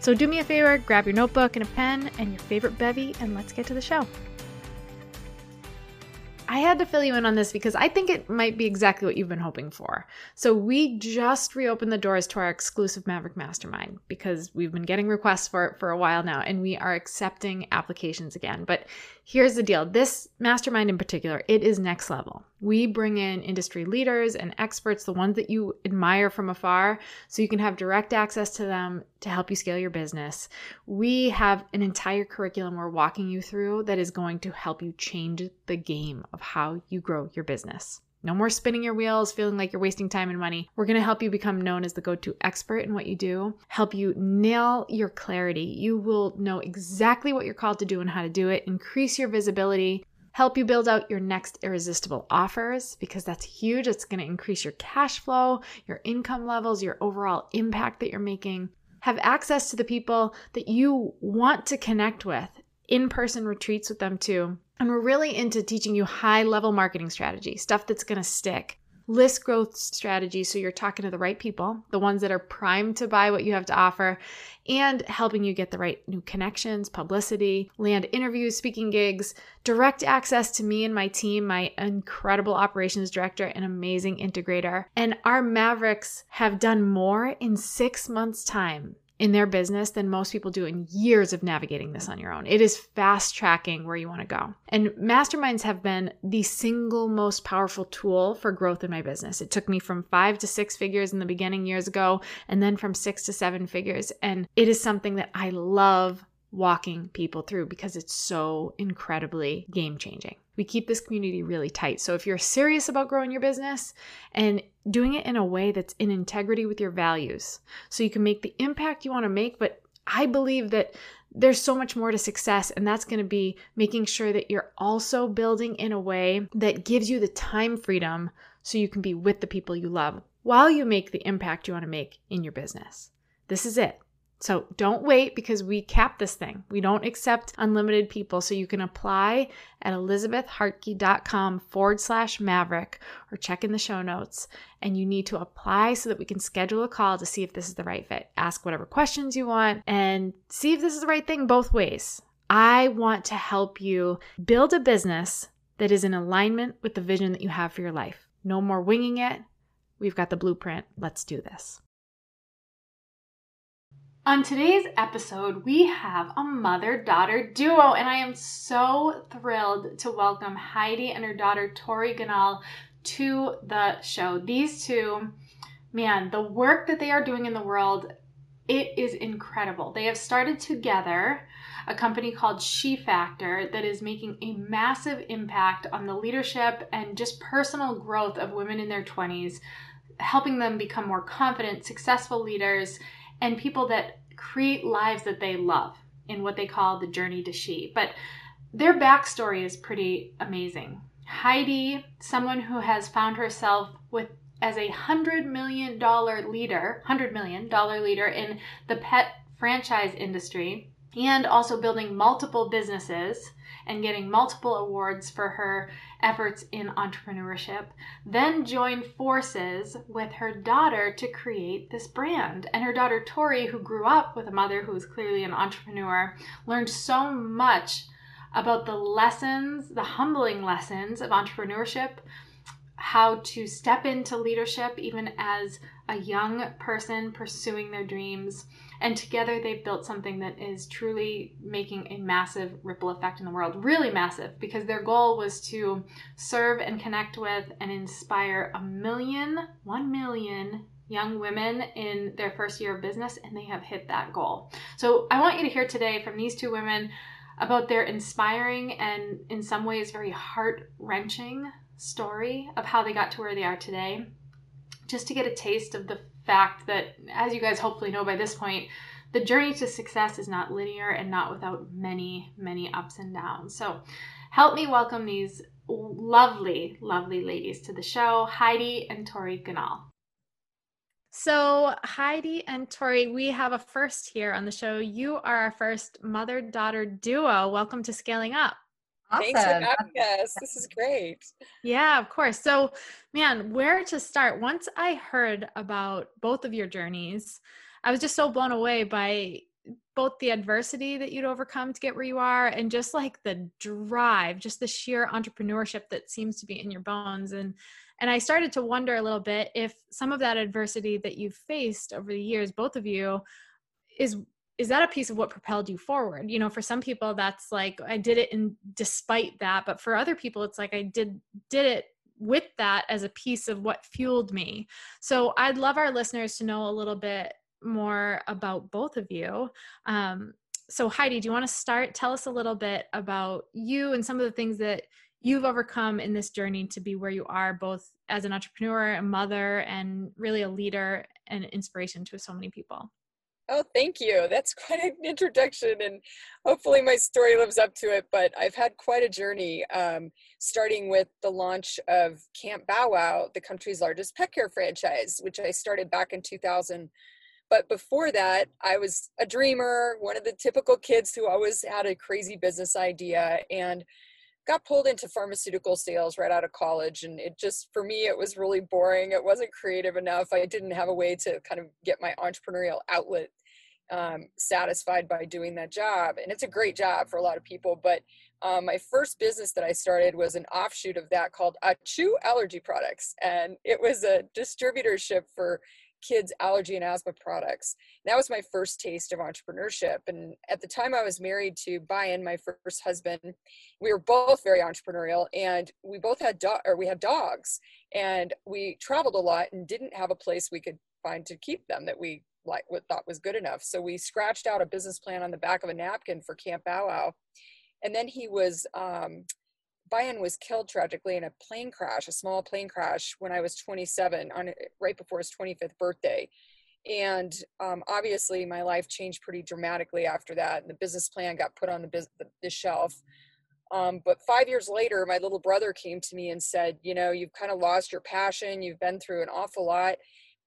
So do me a favor, grab your notebook and a pen and your favorite bevy, and let's get to the show. I had to fill you in on this because I think it might be exactly what you've been hoping for. So, we just reopened the doors to our exclusive Maverick Mastermind because we've been getting requests for it for a while now and we are accepting applications again. But here's the deal this mastermind in particular, it is next level. We bring in industry leaders and experts, the ones that you admire from afar, so you can have direct access to them to help you scale your business. We have an entire curriculum we're walking you through that is going to help you change the game of how you grow your business. No more spinning your wheels, feeling like you're wasting time and money. We're going to help you become known as the go to expert in what you do, help you nail your clarity. You will know exactly what you're called to do and how to do it, increase your visibility, help you build out your next irresistible offers because that's huge. It's going to increase your cash flow, your income levels, your overall impact that you're making. Have access to the people that you want to connect with, in person retreats with them too and we're really into teaching you high level marketing strategy, stuff that's going to stick. List growth strategy, so you're talking to the right people, the ones that are primed to buy what you have to offer, and helping you get the right new connections, publicity, land interviews, speaking gigs, direct access to me and my team, my incredible operations director and amazing integrator. And our Mavericks have done more in six months' time in their business than most people do in years of navigating this on your own. It is fast tracking where you want to go. And masterminds have been the single most powerful tool for growth in my business. It took me from five to six figures in the beginning years ago, and then from six to seven figures. And it is something that I love walking people through because it's so incredibly game changing. We keep this community really tight. So if you're serious about growing your business and doing it in a way that's in integrity with your values, so you can make the impact you want to make, but I believe that there's so much more to success, and that's going to be making sure that you're also building in a way that gives you the time freedom so you can be with the people you love while you make the impact you want to make in your business. This is it. So don't wait because we cap this thing. We don't accept unlimited people. So you can apply at elizabethhartke.com forward slash maverick or check in the show notes. And you need to apply so that we can schedule a call to see if this is the right fit. Ask whatever questions you want and see if this is the right thing both ways. I want to help you build a business that is in alignment with the vision that you have for your life. No more winging it. We've got the blueprint. Let's do this. On today's episode, we have a mother daughter duo, and I am so thrilled to welcome Heidi and her daughter Tori Ganahl to the show. These two, man, the work that they are doing in the world, it is incredible. They have started together a company called She Factor that is making a massive impact on the leadership and just personal growth of women in their 20s, helping them become more confident, successful leaders and people that create lives that they love in what they call the journey to she. But their backstory is pretty amazing. Heidi, someone who has found herself with as a hundred million dollar leader, hundred million dollar leader in the pet franchise industry, and also building multiple businesses and getting multiple awards for her efforts in entrepreneurship, then joined forces with her daughter to create this brand. And her daughter Tori, who grew up with a mother who was clearly an entrepreneur, learned so much about the lessons, the humbling lessons of entrepreneurship, how to step into leadership even as a young person pursuing their dreams. And together they've built something that is truly making a massive ripple effect in the world. Really massive, because their goal was to serve and connect with and inspire a million, one million young women in their first year of business, and they have hit that goal. So I want you to hear today from these two women about their inspiring and, in some ways, very heart wrenching story of how they got to where they are today, just to get a taste of the fact that, as you guys hopefully know by this point, the journey to success is not linear and not without many, many ups and downs. So, help me welcome these lovely, lovely ladies to the show Heidi and Tori Ganahl. So, Heidi and Tori, we have a first here on the show. You are our first mother daughter duo. Welcome to Scaling Up. Awesome. Thanks for having us. This is great. Yeah, of course. So, man, where to start? Once I heard about both of your journeys, I was just so blown away by both the adversity that you'd overcome to get where you are and just like the drive, just the sheer entrepreneurship that seems to be in your bones. And and I started to wonder a little bit if some of that adversity that you've faced over the years, both of you, is is that a piece of what propelled you forward? You know for some people that's like i did it in despite that but for other people it's like i did did it with that as a piece of what fueled me. So i'd love our listeners to know a little bit more about both of you. Um, so heidi do you want to start? Tell us a little bit about you and some of the things that you've overcome in this journey to be where you are both as an entrepreneur a mother and really a leader and inspiration to so many people Oh, thank you. That's quite an introduction, and hopefully my story lives up to it. But I've had quite a journey, um, starting with the launch of Camp Bow Wow, the country's largest pet care franchise, which I started back in 2000. But before that, I was a dreamer, one of the typical kids who always had a crazy business idea, and got pulled into pharmaceutical sales right out of college and it just for me it was really boring it wasn't creative enough i didn't have a way to kind of get my entrepreneurial outlet um, satisfied by doing that job. And it's a great job for a lot of people. But um, my first business that I started was an offshoot of that called Achu Allergy Products. And it was a distributorship for kids' allergy and asthma products. That was my first taste of entrepreneurship. And at the time I was married to Bayan, my first husband, we were both very entrepreneurial and we both had dog or we had dogs and we traveled a lot and didn't have a place we could find to keep them that we like what thought was good enough. So we scratched out a business plan on the back of a napkin for Camp Bow Wow. And then he was, um, Bayan was killed tragically in a plane crash, a small plane crash when I was 27 on right before his 25th birthday. And um, obviously my life changed pretty dramatically after that. And the business plan got put on the, biz- the, the shelf. Um, but five years later, my little brother came to me and said, you know, you've kind of lost your passion. You've been through an awful lot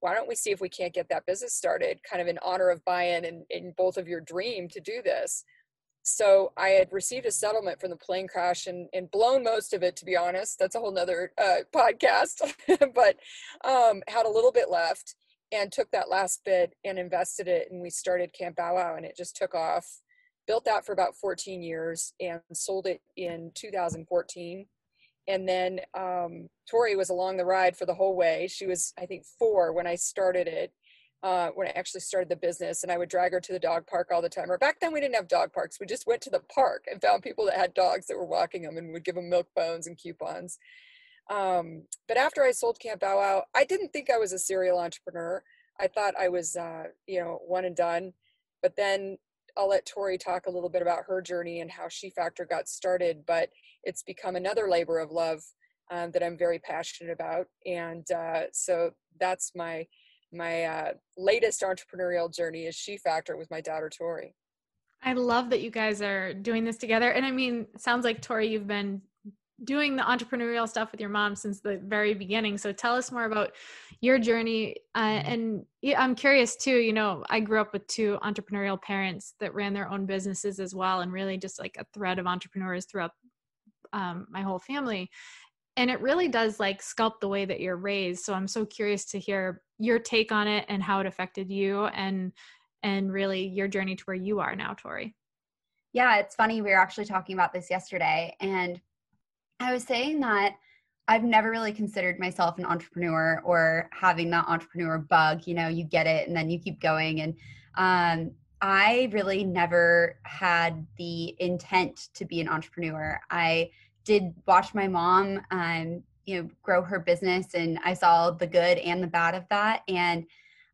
why don't we see if we can't get that business started kind of in honor of Bayan and in both of your dream to do this so i had received a settlement from the plane crash and, and blown most of it to be honest. That's a whole nother uh, podcast but um, had a little bit left and took that last bit and invested it and we started camp bow wow and it just took off. Built that for about 14 years and sold it in 2014 and then um, Tori was along the ride for the whole way. She was, I think, four when I started it, uh, when I actually started the business, and I would drag her to the dog park all the time. Or back then, we didn't have dog parks. We just went to the park and found people that had dogs that were walking them, and would give them milk bones and coupons. Um, but after I sold Camp Bow Wow, I didn't think I was a serial entrepreneur. I thought I was, uh, you know, one and done. But then I'll let Tori talk a little bit about her journey and how She Factor got started. But it's become another labor of love um, that I'm very passionate about, and uh, so that's my my uh, latest entrepreneurial journey is She Factor with my daughter Tori. I love that you guys are doing this together, and I mean, sounds like Tori, you've been doing the entrepreneurial stuff with your mom since the very beginning. So tell us more about your journey. Uh, and I'm curious too, you know, I grew up with two entrepreneurial parents that ran their own businesses as well, and really just like a thread of entrepreneurs throughout um, my whole family and it really does like sculpt the way that you're raised so i'm so curious to hear your take on it and how it affected you and and really your journey to where you are now tori Yeah, it's funny. We were actually talking about this yesterday, and I was saying that I've never really considered myself an entrepreneur or having that entrepreneur bug. You know, you get it and then you keep going. And um, I really never had the intent to be an entrepreneur. I did watch my mom, um, you know, grow her business, and I saw the good and the bad of that. And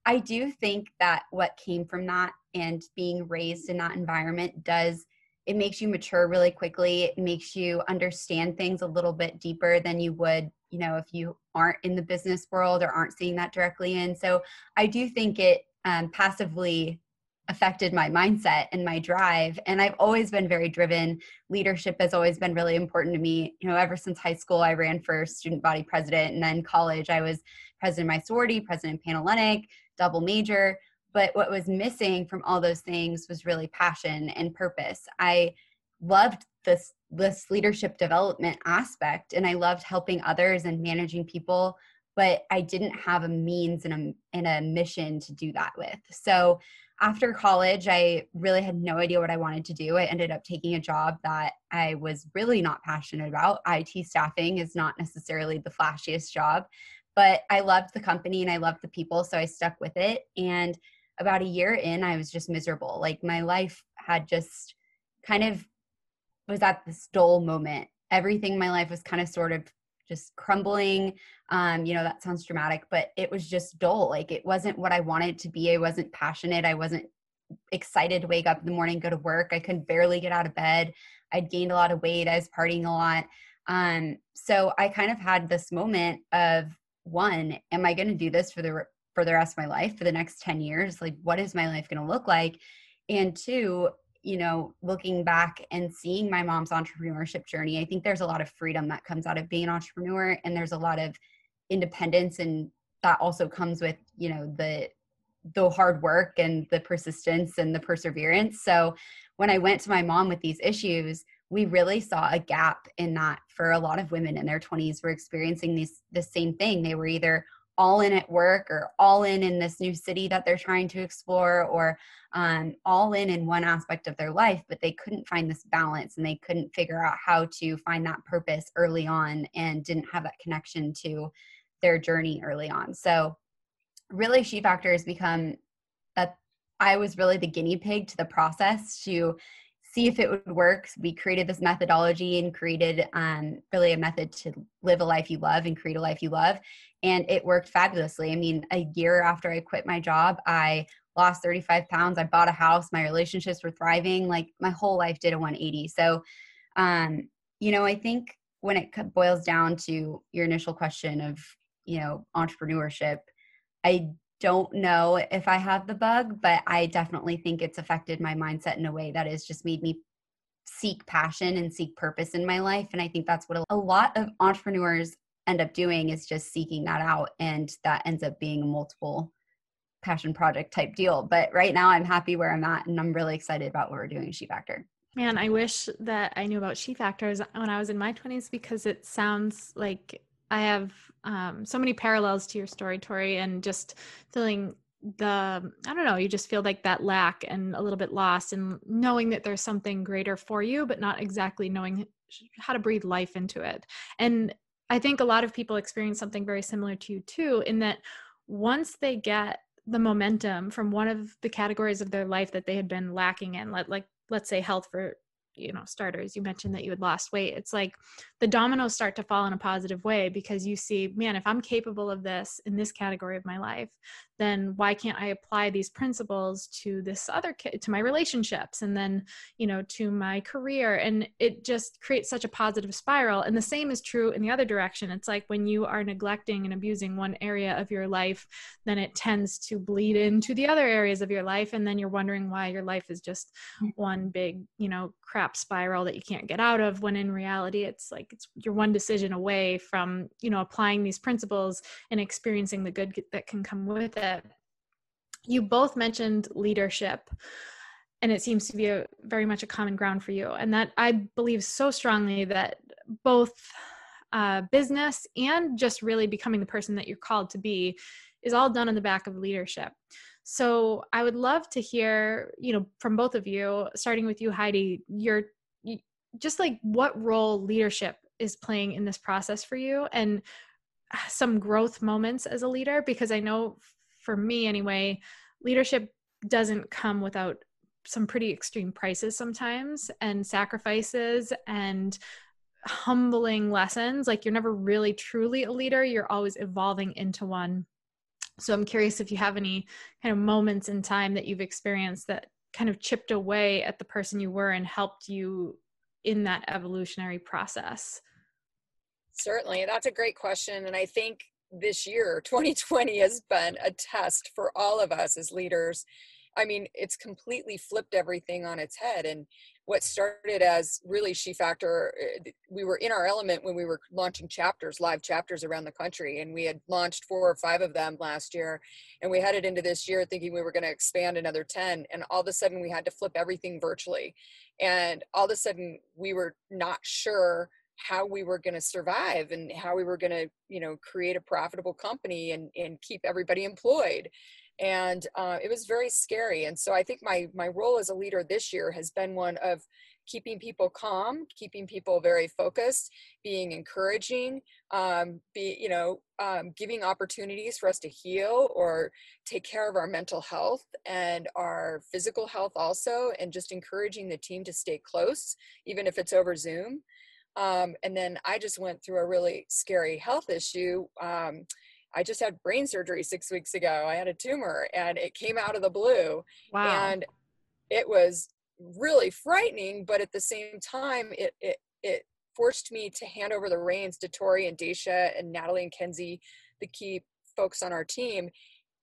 I do think that what came from that and being raised in that environment does it makes you mature really quickly it makes you understand things a little bit deeper than you would you know if you aren't in the business world or aren't seeing that directly in so i do think it um, passively affected my mindset and my drive and i've always been very driven. Leadership has always been really important to me. You know ever since high school i ran for student body president and then college i was president of my sorority president panhellenic double major. But what was missing from all those things was really passion and purpose. I loved this this leadership development aspect and i loved helping others and managing people but i didn't have a means and a, and a mission to do that with. So after college i really had no idea what i wanted to do i ended up taking a job that i was really not passionate about it staffing is not necessarily the flashiest job but i loved the company and i loved the people so i stuck with it and about a year in, I was just miserable. Like my life had just kind of was at this dull moment. Everything in my life was kind of sort of just crumbling. Um, you know, that sounds dramatic, but it was just dull. Like it wasn't what I wanted to be. I wasn't passionate. I wasn't excited to wake up in the morning, go to work. I could barely get out of bed. I'd gained a lot of weight. I was partying a lot. Um, so I kind of had this moment of one, am I going to do this for the for the rest of my life for the next 10 years like what is my life going to look like and two you know looking back and seeing my mom's entrepreneurship journey i think there's a lot of freedom that comes out of being an entrepreneur and there's a lot of independence and that also comes with you know the the hard work and the persistence and the perseverance. So when i went to my mom with these issues we really saw a gap in that for a lot of women in their 20s were experiencing these the same thing. They were either all in at work or all in in this new city that they're trying to explore or um, all in in one aspect of their life but they couldn't find this balance and they couldn't figure out how to find that purpose early on and didn't have that connection to their journey early on. So really she factor has become that i was really the guinea pig to the process to see if it would work. We created this methodology and created um, really a method to live a life you love and create a life you love and it worked fabulously. I mean, a year after I quit my job, I lost 35 pounds. I bought a house. My relationships were thriving. Like my whole life did a 180. So, um, you know, I think when it boils down to your initial question of, you know, entrepreneurship, I don't know if I have the bug, but I definitely think it's affected my mindset in a way that has just made me seek passion and seek purpose in my life. And I think that's what a lot of entrepreneurs end up doing is just seeking that out and that ends up being a multiple passion project type deal but right now i'm happy where i'm at and i'm really excited about what we're doing she factor man i wish that i knew about she factors when i was in my 20s because it sounds like i have um, so many parallels to your story tori and just feeling the i don't know you just feel like that lack and a little bit lost and knowing that there's something greater for you but not exactly knowing how to breathe life into it. And I think a lot of people experience something very similar to you too, in that once they get the momentum from one of the categories of their life that they had been lacking in, like, like let's say health for you know starters. You mentioned that you had lost weight. It's like the dominoes start to fall in a positive way because you see man if i'm capable of this in this category of my life then why can't i apply these principles to this other to my relationships and then you know to my career? And it just creates such a positive spiral. And the same is true in the other direction. It's like when you are neglecting and abusing one area of your life then it tends to bleed into the other areas of your life. And then you're wondering why your life is just mm. one big you know crap spiral that you can't get out of when in reality it's like it's you're one decision away from you know applying these principles and experiencing the good that can come with it. You both mentioned leadership and it seems to be a very much a common ground for you and that i believe so strongly that both uh, business and just really becoming the person that you're called to be is all done on the back of leadership So I would love to hear, you know, from both of you, starting with you, Heidi, your just like what role leadership is playing in this process for you and ah, some growth moments as a leader because I know for me anyway, leadership doesn't come without some pretty extreme prices sometimes and sacrifices and humbling lessons. Like you're never really truly a leader, you're always evolving into one. So I'm curious if you have any kind of moments in time that you've experienced that kind of chipped away at the person you were and helped you in that evolutionary process. Certainly. That's a great question. And I think this year, 2020, has been a test for all of us as leaders. I mean, it's completely flipped everything on its head. And what started as really she factor eh, we were in our element when we were launching chapters live chapters around the country and we had launched four or five of them last year and we headed into this year thinking we were going to expand another 10 and all of a sudden we had to flip everything virtually and all of a sudden we were not sure how we were going to survive and how we were going to you know create a profitable company and and keep everybody employed and uh, it was very scary and so i think my my role as a leader this year has been one of keeping people calm keeping people very focused being encouraging um, be you know um, giving opportunities for us to heal or take care of our mental health and our physical health also and just encouraging the team to stay close even if it's over zoom. Um, and then i just went through a really scary health issue um, I just had brain surgery six weeks ago. I had a tumor and it came out of the blue. Wow. And it was really frightening, but at the same time, it, it, it forced me to hand over the reins to Tori and Dacia and Natalie and Kenzie, the key folks on our team,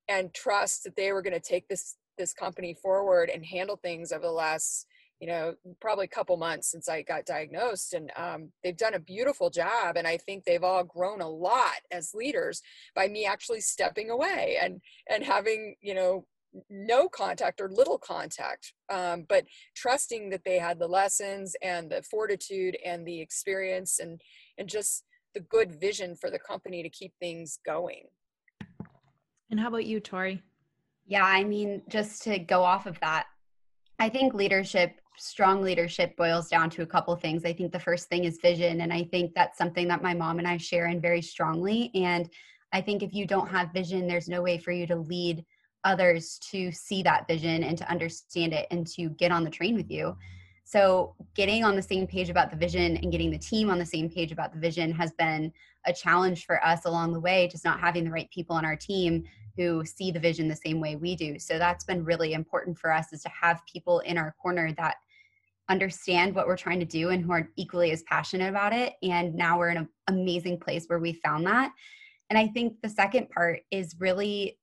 and trust that they were going to take this this company forward and handle things over the last you know probably a couple months since i got diagnosed and um, they've done a beautiful job and i think they've all grown a lot as leaders by me actually stepping away and and having you know no contact or little contact um, but trusting that they had the lessons and the fortitude and the experience and and just the good vision for the company to keep things going. And how about you tori? Yeah i mean just to go off of that I think leadership strong leadership boils down to a couple things. I think the first thing is vision. And I think that's something that my mom and I share in very strongly. And I think if you don't have vision, there's no way for you to lead others to see that vision and to understand it and to get on the train with you. So, getting on the same page about the vision and getting the team on the same page about the vision has been a challenge for us along the way, just not having the right people on our team who see the vision the same way we do. So, that's been really important for us is to have people in our corner that understand what we're trying to do and who are equally as passionate about it. And now we're in an amazing place where we found that. And I think the second part is really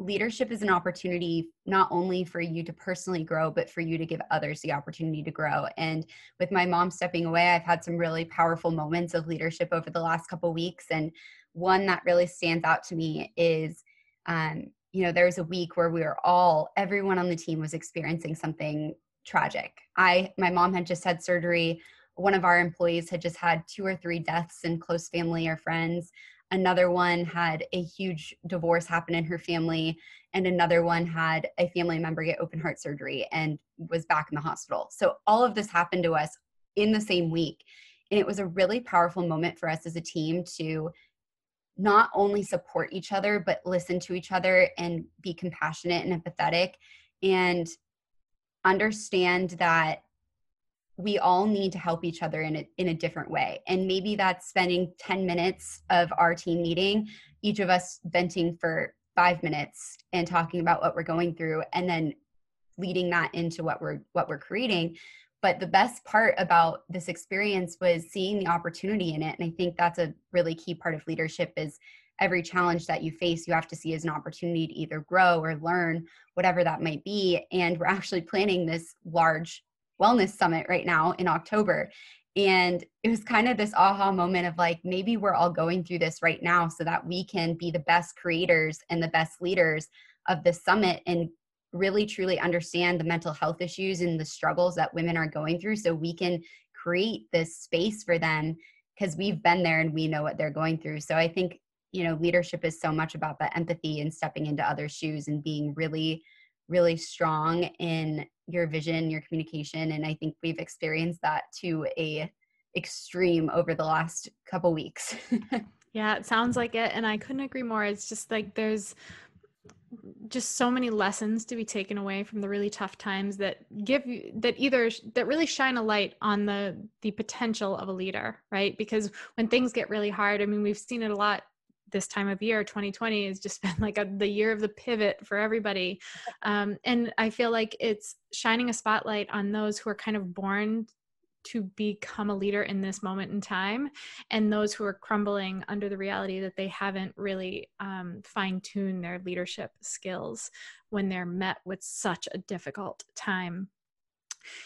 leadership is an opportunity not only for you to personally grow, but for you to give others the opportunity to grow. And with my mom stepping away, I've had some really powerful moments of leadership over the last couple weeks. And one that really stands out to me is, um, you know, there was a week where we were all, everyone on the team was experiencing something tragic. I my mom had just had surgery. One of our employees had just had two or three deaths in close family or friends. Another one had a huge divorce happen in her family, and another one had a family member get open heart surgery and was back in the hospital. So all of this happened to us in the same week. And it was a really powerful moment for us as a team to not only support each other, but listen to each other and be compassionate and empathetic. And understand that we all need to help each other in a, in a different way. And maybe that's spending 10 minutes of our team meeting, each of us venting for five minutes and talking about what we're going through and then leading that into what we're what we're creating but the best part about this experience was seeing the opportunity in it and i think that's a really key part of leadership is every challenge that you face, you have to see as an opportunity to either grow or learn, whatever that might be. And we're actually planning this large wellness summit right now in October. And it was kind of this aha moment of like, maybe we're all going through this right now so that we can be the best creators and the best leaders of this summit and really truly understand the mental health issues and the struggles that women are going through so we can create this space for them because we've been there and we know what they're going through. So I think you know leadership is so much about that empathy and stepping into other shoes and being really really strong in your vision your communication and i think we've experienced that to a extreme over the last couple weeks. Yeah it sounds like it and i couldn't agree more. It's just like there's just so many lessons to be taken away from the really tough times that give you that either that really shine a light on the the potential of a leader right? Because when things get really hard i mean we've seen it a lot this time of year 2020 has just been like a, the year of the pivot for everybody. Um, and i feel like it's shining a spotlight on those who are kind of born to become a leader in this moment in time and those who are crumbling under the reality that they haven't really um, fine-tuned their leadership skills when they're met with such a difficult time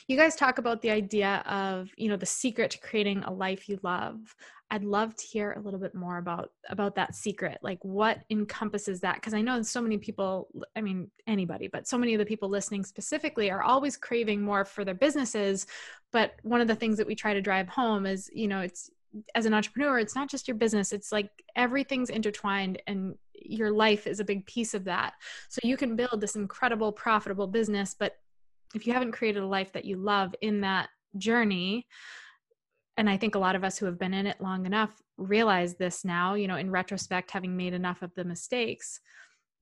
you guys talk about the idea of you know the secret to creating a life you love. I'd love to hear a little bit more about about that secret. Like what encompasses that? Because i know so many people i mean anybody but so many of the people listening specifically are always craving more for their businesses. But one of the things that we try to drive home is you know it's as an entrepreneur it's not just your business. It's like everything's intertwined and your life is a big piece of that. So you can build this incredible profitable business but if you haven't created a life that you love in that journey and i think a lot of us who have been in it long enough realize this now you know in retrospect having made enough of the mistakes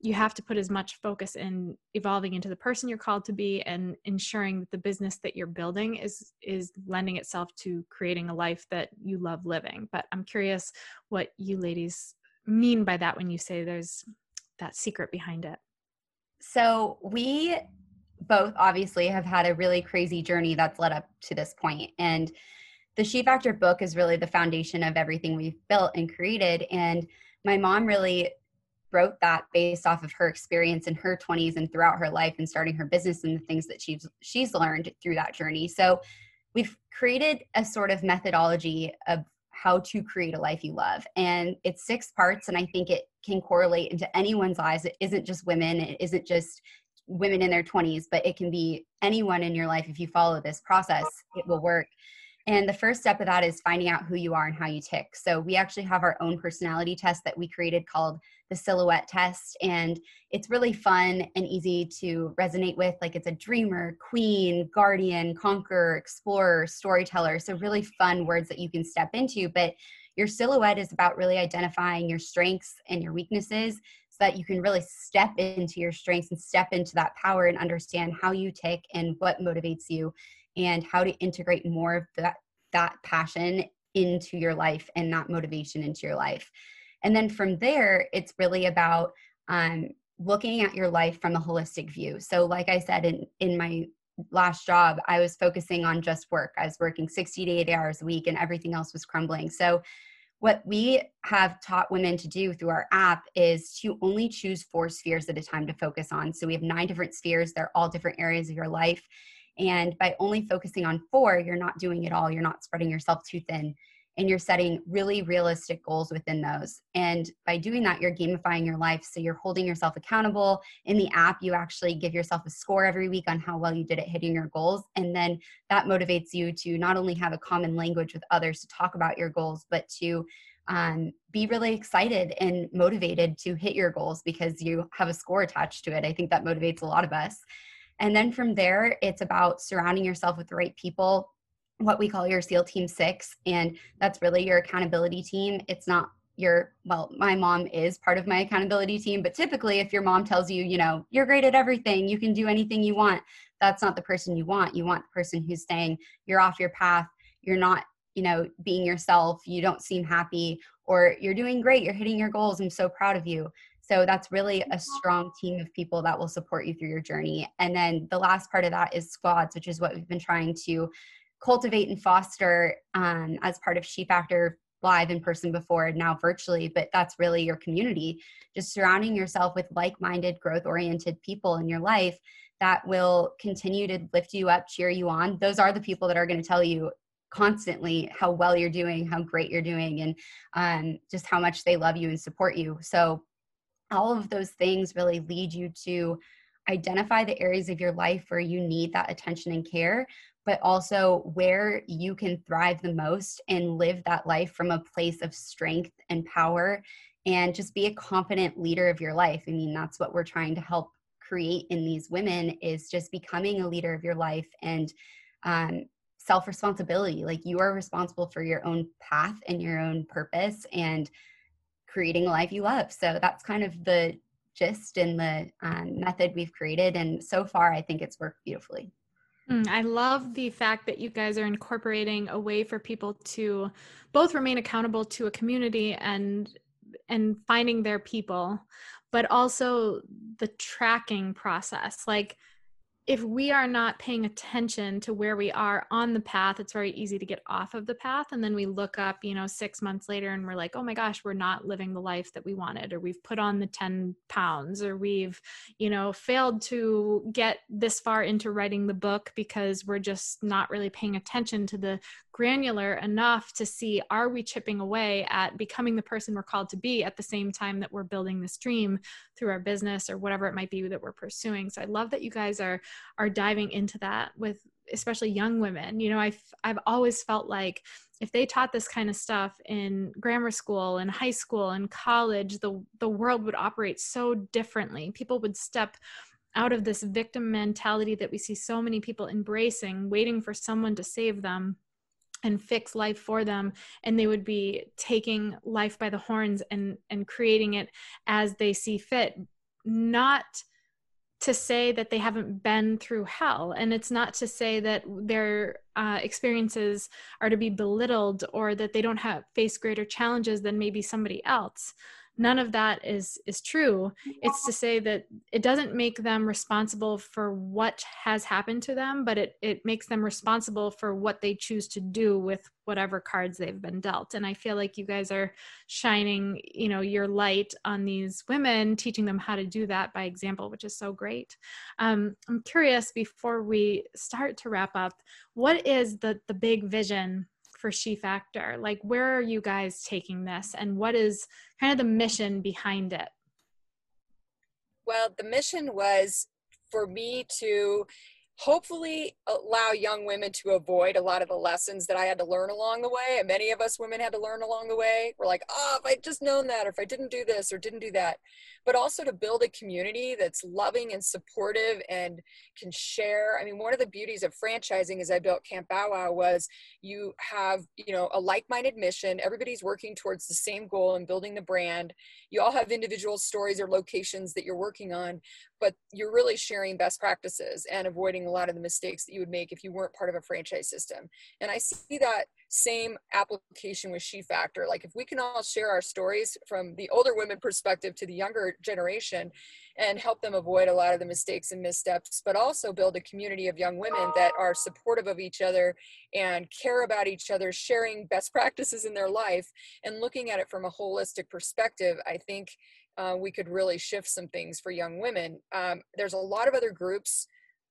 you have to put as much focus in evolving into the person you're called to be and ensuring that the business that you're building is is lending itself to creating a life that you love living. But i'm curious what you ladies mean by that when you say there's that secret behind it. So we both obviously have had a really crazy journey that's led up to this point. And the she factor book is really the foundation of everything we've built and created. And my mom really wrote that based off of her experience in her 20s and throughout her life and starting her business and the things that she's she's learned through that journey. So we've created a sort of methodology of how to create a life you love. And it's six parts and i think it can correlate into anyone's lives it isn't just women. It isn't just women in their 20s, but it can be anyone in your life. If you follow this process, it will work. And the first step of that is finding out who you are and how you tick. So we actually have our own personality test that we created called the silhouette test. And it's really fun and easy to resonate with. Like it's a dreamer, queen, guardian, conqueror, explorer, storyteller. So really fun words that you can step into. But your silhouette is about really identifying your strengths and your weaknesses that you can really step into your strengths and step into that power and understand how you tick and what motivates you and how to integrate more of that that passion into your life and that motivation into your life. And then from there it's really about um, looking at your life from a holistic view. So like i said in in my last job i was focusing on just work. I was working 60 to 80 hours a week and everything else was crumbling. So what we have taught women to do through our app is to only choose four spheres at a time to focus on. So we have nine different spheres, they're all different areas of your life. And by only focusing on four, you're not doing it all, you're not spreading yourself too thin and you're setting really realistic goals within those. And by doing that, you're gamifying your life. So you're holding yourself accountable. In the app, you actually give yourself a score every week on how well you did at hitting your goals. And then that motivates you to not only have a common language with others to talk about your goals, but to um, be really excited and motivated to hit your goals because you have a score attached to it. I think that motivates a lot of us. And then from there, it's about surrounding yourself with the right people what we call your SEAL Team Six, and that's really your accountability team. It's not your well my mom is part of my accountability team but typically if your mom tells you you know you're great at everything. You can do anything you want that's not the person you want. You want the person who's saying you're off your path. You're not you know being yourself. You don't seem happy or you're doing great. You're hitting your goals. I'm so proud of you. So that's really a strong team of people that will support you through your journey. And then the last part of that is squads which is what we've been trying to cultivate and foster um, as part of She Factor live in person before now virtually but that's really your community. Just surrounding yourself with like-minded growth-oriented people in your life that will continue to lift you up cheer you on. Those are the people that are going to tell you constantly how well you're doing how great you're doing and um, just how much they love you and support you. So all of those things really lead you to identify the areas of your life where you need that attention and care but also where you can thrive the most and live that life from a place of strength and power and just be a confident leader of your life. I mean, that's what we're trying to help create in these women is just becoming a leader of your life and um, self responsibility. Like you are responsible for your own path and your own purpose and creating a life you love. So that's kind of the gist and the um, method we've created. And so far, I think it's worked beautifully. Mm, I love the fact that you guys are incorporating a way for people to both remain accountable to a community and and finding their people, but also the tracking process. Like if we are not paying attention to where we are on the path, it's very easy to get off of the path. And then we look up, you know, six months later and we're like, oh my gosh, we're not living the life that we wanted, or we've put on the 10 pounds, or we've, you know, failed to get this far into writing the book because we're just not really paying attention to the granular enough to see are we chipping away at becoming the person we're called to be at the same time that we're building this dream through our business or whatever it might be that we're pursuing so i love that you guys are are diving into that with especially young women. You know i've i've always felt like if they taught this kind of stuff in grammar school and high school and college the the world would operate so differently. People would step out of this victim mentality that we see so many people embracing waiting for someone to save them and fix life for them and they would be taking life by the horns and and creating it as they see fit. Not to say that they haven't been through hell. And it's not to say that their uh, experiences are to be belittled or that they don't have face greater challenges than maybe somebody else none of that is is true. It's to say that it doesn't make them responsible for what has happened to them but it it makes them responsible for what they choose to do with whatever cards they've been dealt. And i feel like you guys are shining you know your light on these women teaching them how to do that by example which is so great. Um, i'm curious before we start to wrap up what is the the big vision for She Factor? Like, where are you guys taking this, and what is kind of the mission behind it? Well, the mission was for me to hopefully allow young women to avoid a lot of the lessons that I had to learn along the way. And many of us women had to learn along the way. We're like, oh, if I just known that, or if I didn't do this or didn't do that. But also to build a community that's loving and supportive and can share. I mean, one of the beauties of franchising as I built Camp Bow Wow was you have, you know, a like-minded mission. Everybody's working towards the same goal and building the brand. You all have individual stories or locations that you're working on, but you're really sharing best practices and avoiding a lot of the mistakes that you would make if you weren't part of a franchise system. And I see that same application with She Factor. Like if we can all share our stories from the older women perspective to the younger generation and help them avoid a lot of the mistakes and missteps, but also build a community of young women that are supportive of each other and care about each other, sharing best practices in their life and looking at it from a holistic perspective, I think uh, we could really shift some things for young women. Um, there's a lot of other groups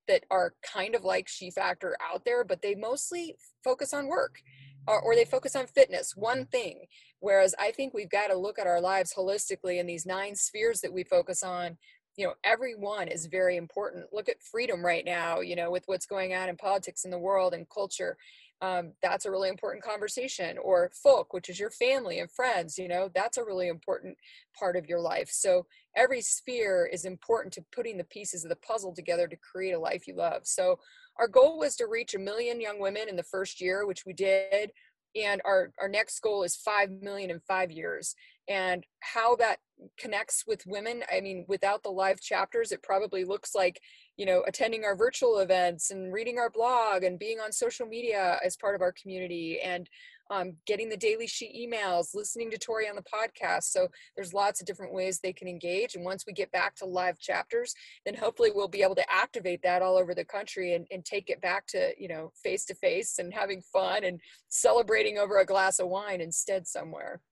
that are kind of like She Factor out there, but they mostly focus on work or, or they focus on fitness, one thing. Whereas I think we've got to look at our lives holistically in these nine spheres that we focus on. You know, every one is very important. Look at freedom right now, you know, with what's going on in politics in the world and culture um, that's a really important conversation or folk which is your family and friends you know that's a really important part of your life. So every sphere is important to putting the pieces of the puzzle together to create a life you love. So our goal was to reach a million young women in the first year which we did and our, our next goal is 5 million in five years. And how that connects with women i mean without the live chapters it probably looks like you know attending our virtual events and reading our blog and being on social media as part of our community and um, getting the daily she emails listening to tori on the podcast so there's lots of different ways they can engage and once we get back to live chapters then hopefully we'll be able to activate that all over the country and, and take it back to you know face to face and having fun and celebrating over a glass of wine instead somewhere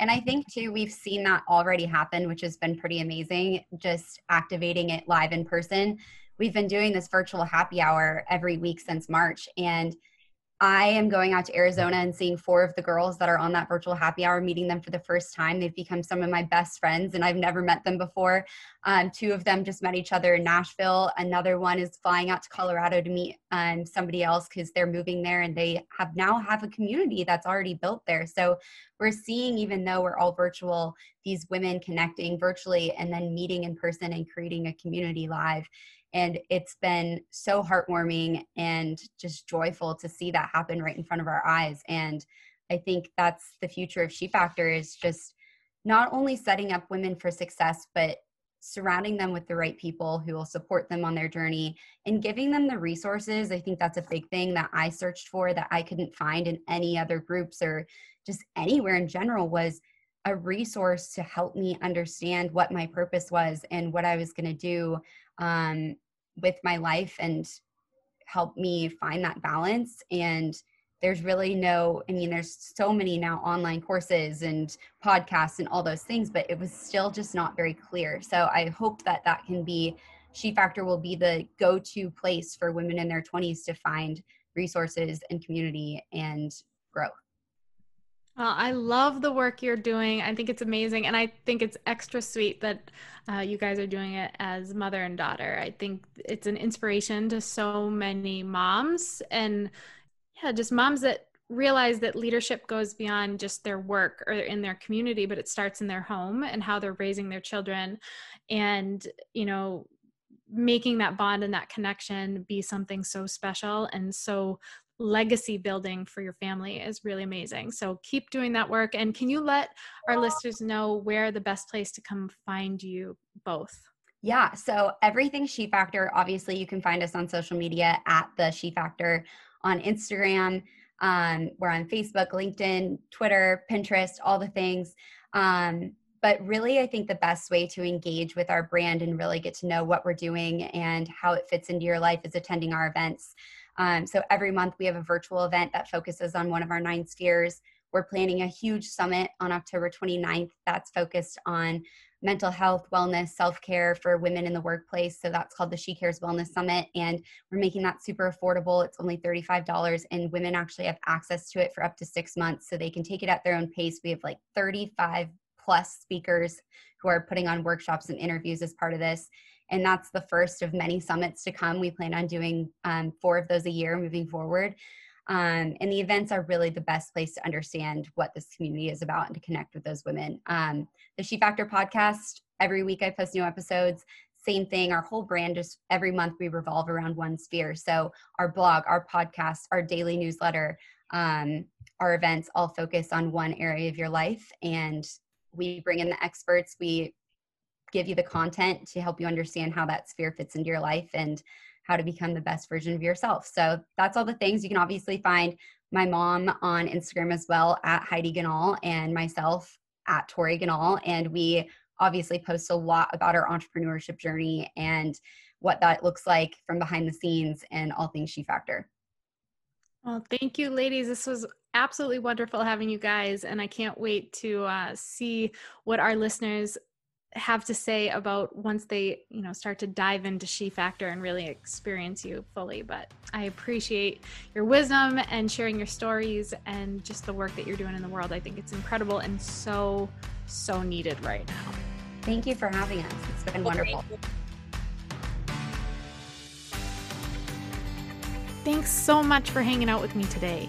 and I think too, we've seen that already happen, which has been pretty amazing, just activating it live in person. We've been doing this virtual happy hour every week since March. And I am going out to Arizona and seeing four of the girls that are on that virtual happy hour, meeting them for the first time. They've become some of my best friends, and I've never met them before. Um, two of them just met each other in Nashville. Another one is flying out to Colorado to meet um, somebody else because they're moving there, and they have now have a community that's already built there. So we're seeing, even though we're all virtual, these women connecting virtually and then meeting in person and creating a community live. And it's been so heartwarming and just joyful to see that happen right in front of our eyes. And I think that's the future of She Factor is just not only setting up women for success, but surrounding them with the right people who will support them on their journey and giving them the resources. I think that's a big thing that I searched for that I couldn't find in any other groups or just anywhere in general was a resource to help me understand what my purpose was and what I was going to do um, with my life and help me find that balance. And there's really no i mean there's so many now online courses and podcasts and all those things but it was still just not very clear. So i hope that that can be she factor will be the go-to place for women in their 20s to find resources and community and growth well, I love the work you're doing. I think it's amazing. And I think it's extra sweet that uh, you guys are doing it as mother and daughter. I think it's an inspiration to so many moms. And yeah, just moms that realize that leadership goes beyond just their work or in their community, but it starts in their home and how they're raising their children. And, you know, making that bond and that connection be something so special and so legacy building for your family is really amazing. So keep doing that work. And can you let our listeners know where the best place to come find you both? Yeah, so everything She Factor, obviously, you can find us on social media at the She Factor on Instagram. Um, we're on Facebook, LinkedIn, Twitter, Pinterest, all the things. Um, but really, I think the best way to engage with our brand and really get to know what we're doing and how it fits into your life is attending our events. Um, so every month we have a virtual event that focuses on one of our nine spheres. We're planning a huge summit on October 29th that's focused on mental health, wellness, self care for women in the workplace. So that's called the She Cares Wellness Summit. And we're making that super affordable. It's only $35, and women actually have access to it for up to six months. So they can take it at their own pace. We have like 35 plus speakers who are putting on workshops and interviews as part of this. And that's the first of many summits to come. We plan on doing um, four of those a year moving forward. Um, and the events are really the best place to understand what this community is about and to connect with those women. Um, the She Factor podcast, every week I post new episodes. Same thing, our whole brand just every month we revolve around one sphere. So our blog, our podcast, our daily newsletter, um, our events all focus on one area of your life. And we bring in the experts, we give you the content to help you understand how that sphere fits into your life and how to become the best version of yourself. So that's all the things. You can obviously find my mom on Instagram as well at Heidi Ganahl and myself at Tori Ganahl. And we obviously post a lot about our entrepreneurship journey and what that looks like from behind the scenes and all things She Factor. Well, thank you, ladies. This was absolutely wonderful having you guys, and I can't wait to uh, see what our listeners have to say about once they you know start to dive into she factor and really experience you fully but i appreciate your wisdom and sharing your stories and just the work that you're doing in the world. I think it's incredible and so so needed right now. Thank you for having us. It's been wonderful. Thanks so much for hanging out with me today